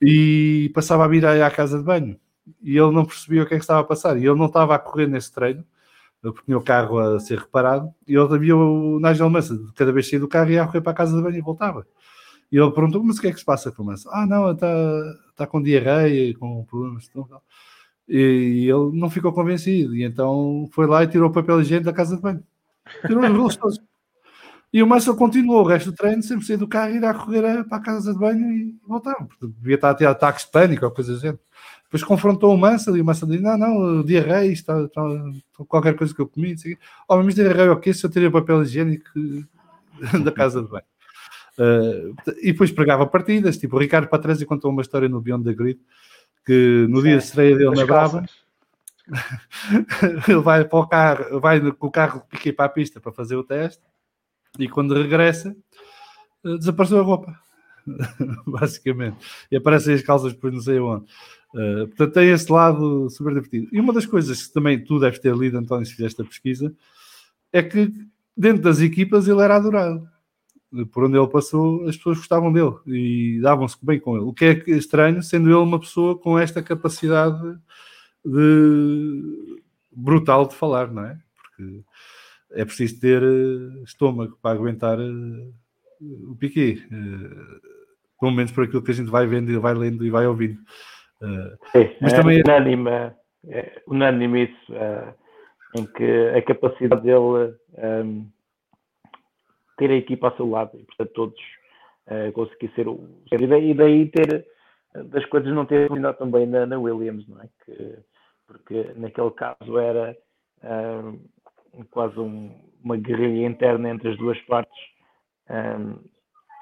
e passava a vir à, casa de banho. E ele não percebia o que é que estava a passar. E ele não estava a correr nesse treino, porque tinha o carro a ser reparado. E ele havia o Nigel Mansell, cada vez saía do carro, ia a correr para a casa de banho e voltava. E ele perguntou: Mas o que é que se passa com o Mansell? Ah, não, está, está com diarreia, com problemas. Então, e ele não ficou convencido. E então foi lá e tirou o papel higiênico da casa de banho. Tirou os rolos todos. E o Marcelo continuou o resto do treino, sempre sair do carro, ir a correr para a casa de banho e voltava. Devia estar a ter ataques de pânico ou coisa assim. Depois confrontou o Mansell e o Mansell disse: Não, não, diarreia, está, está, qualquer coisa que eu comi. Oh, mas diarreia o quê? Se eu teria papel higiênico da casa de banho. Uh, e depois pregava partidas, tipo o Ricardo Patrese contou uma história no Beyond the Grid que no dia de estreia dele na Brava, ele vai para o carro, vai com o carro piquei para a pista para fazer o teste e quando regressa eh, desapareceu a roupa, basicamente. E aparecem as calças depois não sei onde. Uh, portanto, tem esse lado super divertido. E uma das coisas que também tu deves ter lido, António, se fizeste a pesquisa, é que dentro das equipas ele era adorado por onde ele passou, as pessoas gostavam dele e davam-se bem com ele. O que é estranho, sendo ele uma pessoa com esta capacidade de brutal de falar, não é? Porque é preciso ter eh, estômago para aguentar eh, o Piquet, eh, pelo menos por aquilo que a gente vai vendo, vai lendo e vai ouvindo. É, mas é também unânime é unânime isso, em que a capacidade dele um, ter a equipa ao seu lado e, portanto, todos uh, conseguir ser o. E daí, e daí ter das coisas não ter funcionado também na, na, Williams, não é? Que, porque naquele caso era um, quase um, uma guerrilha interna entre as duas partes. Um,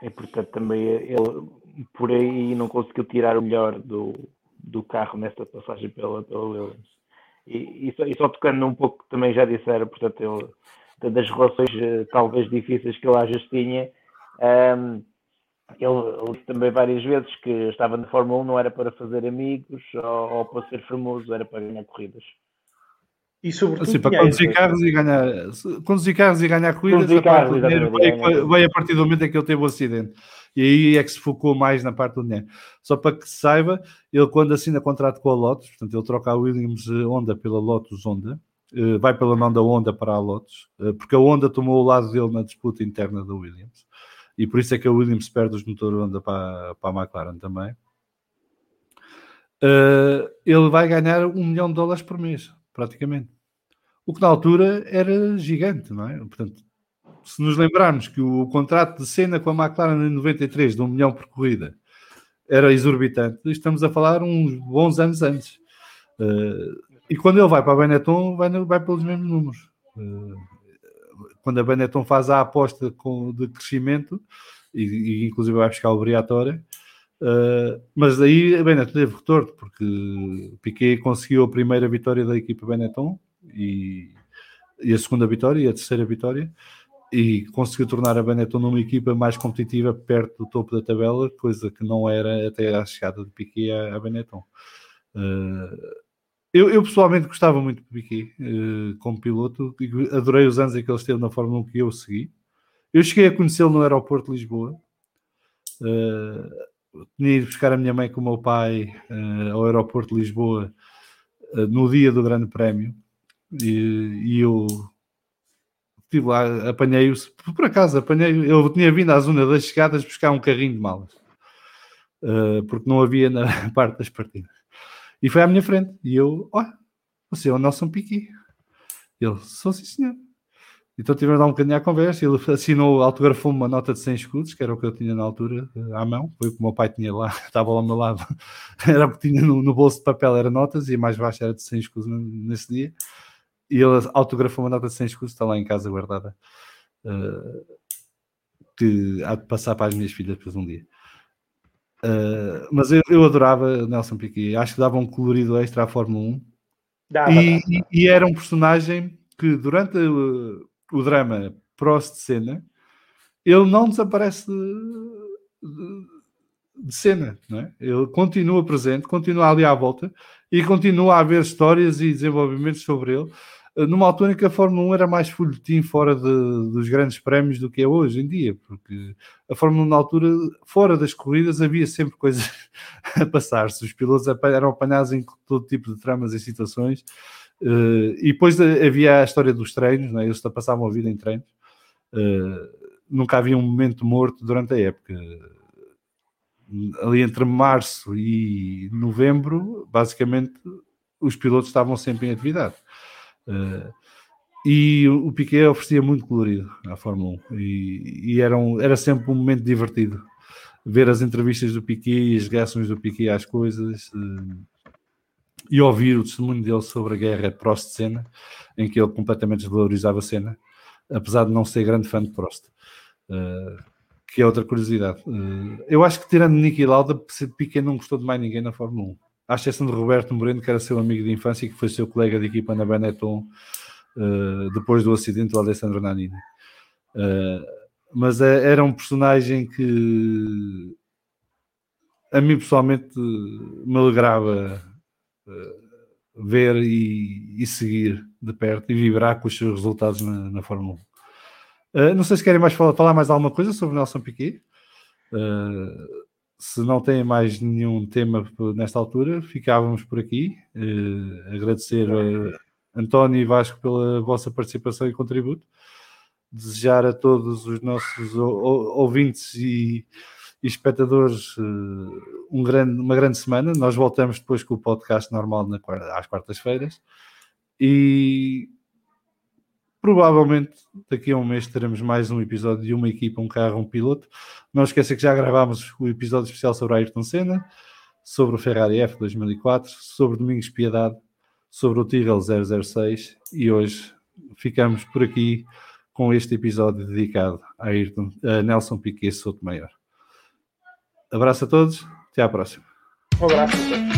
e portanto também ele por aí não conseguiu tirar o melhor do, do carro nesta passagem pela, pela Williams. E, e, só, e só tocando um pouco também já disseram, portanto, ele, das relações eh, talvez difíceis que ele às vezes tinha, um, ele, disse também várias vezes que estava na Fórmula 1 não era para fazer amigos ou, ou para ser famoso, era para ganhar corridas. E sobretudo assim, para conduzir carros e ganhar conduzir carros e ganhar corridas a carros, do dinheiro veio, veio, a partir do momento em que ele teve o acidente. E aí é que se focou mais na parte do dinheiro. Só para que se saiba, ele quando assina contrato com a Lotus, portanto ele troca a Williams Honda pela Lotus Honda vai pela mão da Honda para a Lotus eh, porque a Honda tomou o lado dele na disputa interna da Williams e por isso é que a Williams perde os motores Honda para, para a McLaren também ele vai ganhar um milhão de dólares por mês praticamente. O que na altura era gigante, não é? Portanto, se nos lembrarmos que o contrato de cena com a McLaren em 93 de um milhão por corrida era exorbitante, estamos a falar uns bons anos antes. E quando ele vai para a Benetton, vai, vai pelos mesmos números. Uh, quando a Benetton faz a aposta com, de crescimento, e, e inclusive vai buscar o Uh, mas aí a Benetton teve retorno, porque Piquet conseguiu a primeira vitória da equipa Benetton e, e, a segunda vitória e a terceira vitória e conseguiu tornar a Benetton numa equipa mais competitiva perto do topo da tabela, coisa que não era até a chegada de Piquet à, à Benetton. Uh, eu, eu, pessoalmente gostava muito de Piquet uh, como piloto, adorei os anos em que ele esteve na Fórmula 1 que eu segui. Eu cheguei a conhecê-lo no aeroporto de Lisboa. Uh, tinha ido buscar a minha mãe com o meu pai uh, ao aeroporto de Lisboa uh, no dia do Grande Prémio e, e eu estive lá, apanhei-o, por acaso apanhei eu tinha vindo à zona das chegadas buscar um carrinho de malas porque não havia na parte das partidas e foi à minha frente e eu, olha, você é o Nelson Piqui ele, sou sim senhor então tivemos dar um bocadinho à conversa. Ele assinou, autografou uma nota de 100 escudos, que era o que eu tinha na altura eh, à mão. Foi o que o meu pai tinha lá, estava lá ao meu lado. Era o que tinha no, no, bolso de papel, era notas, e a mais baixa era de 100 escudos nesse dia. E ele autografou uma nota de 100 escudos, está lá em casa guardada. Uh, que há de passar para as minhas filhas depois um dia. Uh, mas eu, eu, adorava Nelson Piquet, acho que dava um colorido extra à Fórmula 1. Dava, e, dava. e, era um personagem que durante o drama Prost-Cena, ele não desaparece de, de, de cena, não é? ele continua presente, continua ali à volta e continua a haver histórias e desenvolvimentos sobre ele. Numa altura em que a Fórmula 1 era mais folhetim fora de, dos grandes prémios do que é hoje em dia, porque a Fórmula 1 na altura, fora das corridas, havia sempre coisas a passar-se. Os pilotos eram apanhados em todo tipo de tramas e situações Uh, e depois havia a história dos treinos, né? eles passavam a vida em treinos. Uh, nunca havia um momento morto durante a época. Ali entre março e novembro, basicamente, os pilotos estavam sempre em atividade. Uh, e o Piquet oferecia muito colorido à Fórmula 1 e, e era, um, era sempre um momento divertido ver as entrevistas do Piquet e as reações do Piquet às coisas. Uh, e ouvir o testemunho dele sobre a guerra Prost Senna, em que ele completamente desvalorizava a cena, apesar de não ser grande fã de Prost. Uh, que é outra curiosidade. Uh, eu acho que tirando Niki Lauda, Piquet não gostou de mais ninguém na Fórmula 1. À exceção de Roberto Moreno, que era seu amigo de infância e que foi seu colega de equipa na Benetton uh, depois do acidente do Alessandro Nanini. mas é, era um personagem que a mim pessoalmente me alegrava ver e, e, seguir de perto e vibrar com os seus resultados na, na Fórmula 1. Uh, não sei se querem mais falar, falar, mais alguma coisa sobre Nelson Piquet. Uh, se não têm mais nenhum tema nesta altura, ficávamos por aqui. Uh, agradecer a António e Vasco pela vossa participação e contributo. Desejar a todos os nossos ouvintes e, e espectadores, eh, um grande, uma grande semana. Nós voltamos depois com o podcast normal na, às quartas-feiras e provavelmente daqui a um mês teremos mais um episódio de uma equipa, um carro, um piloto. Não esqueça que já gravámos o episódio especial sobre a Ayrton Senna, sobre o Ferrari F 2004, sobre Domingos Piedade, sobre o Tyrrell 006 e hoje ficamos por aqui com este episódio dedicado a, Ayrton, a Nelson Piquet Souto Maior. Abraço a todos, até à próxima. Um abraço.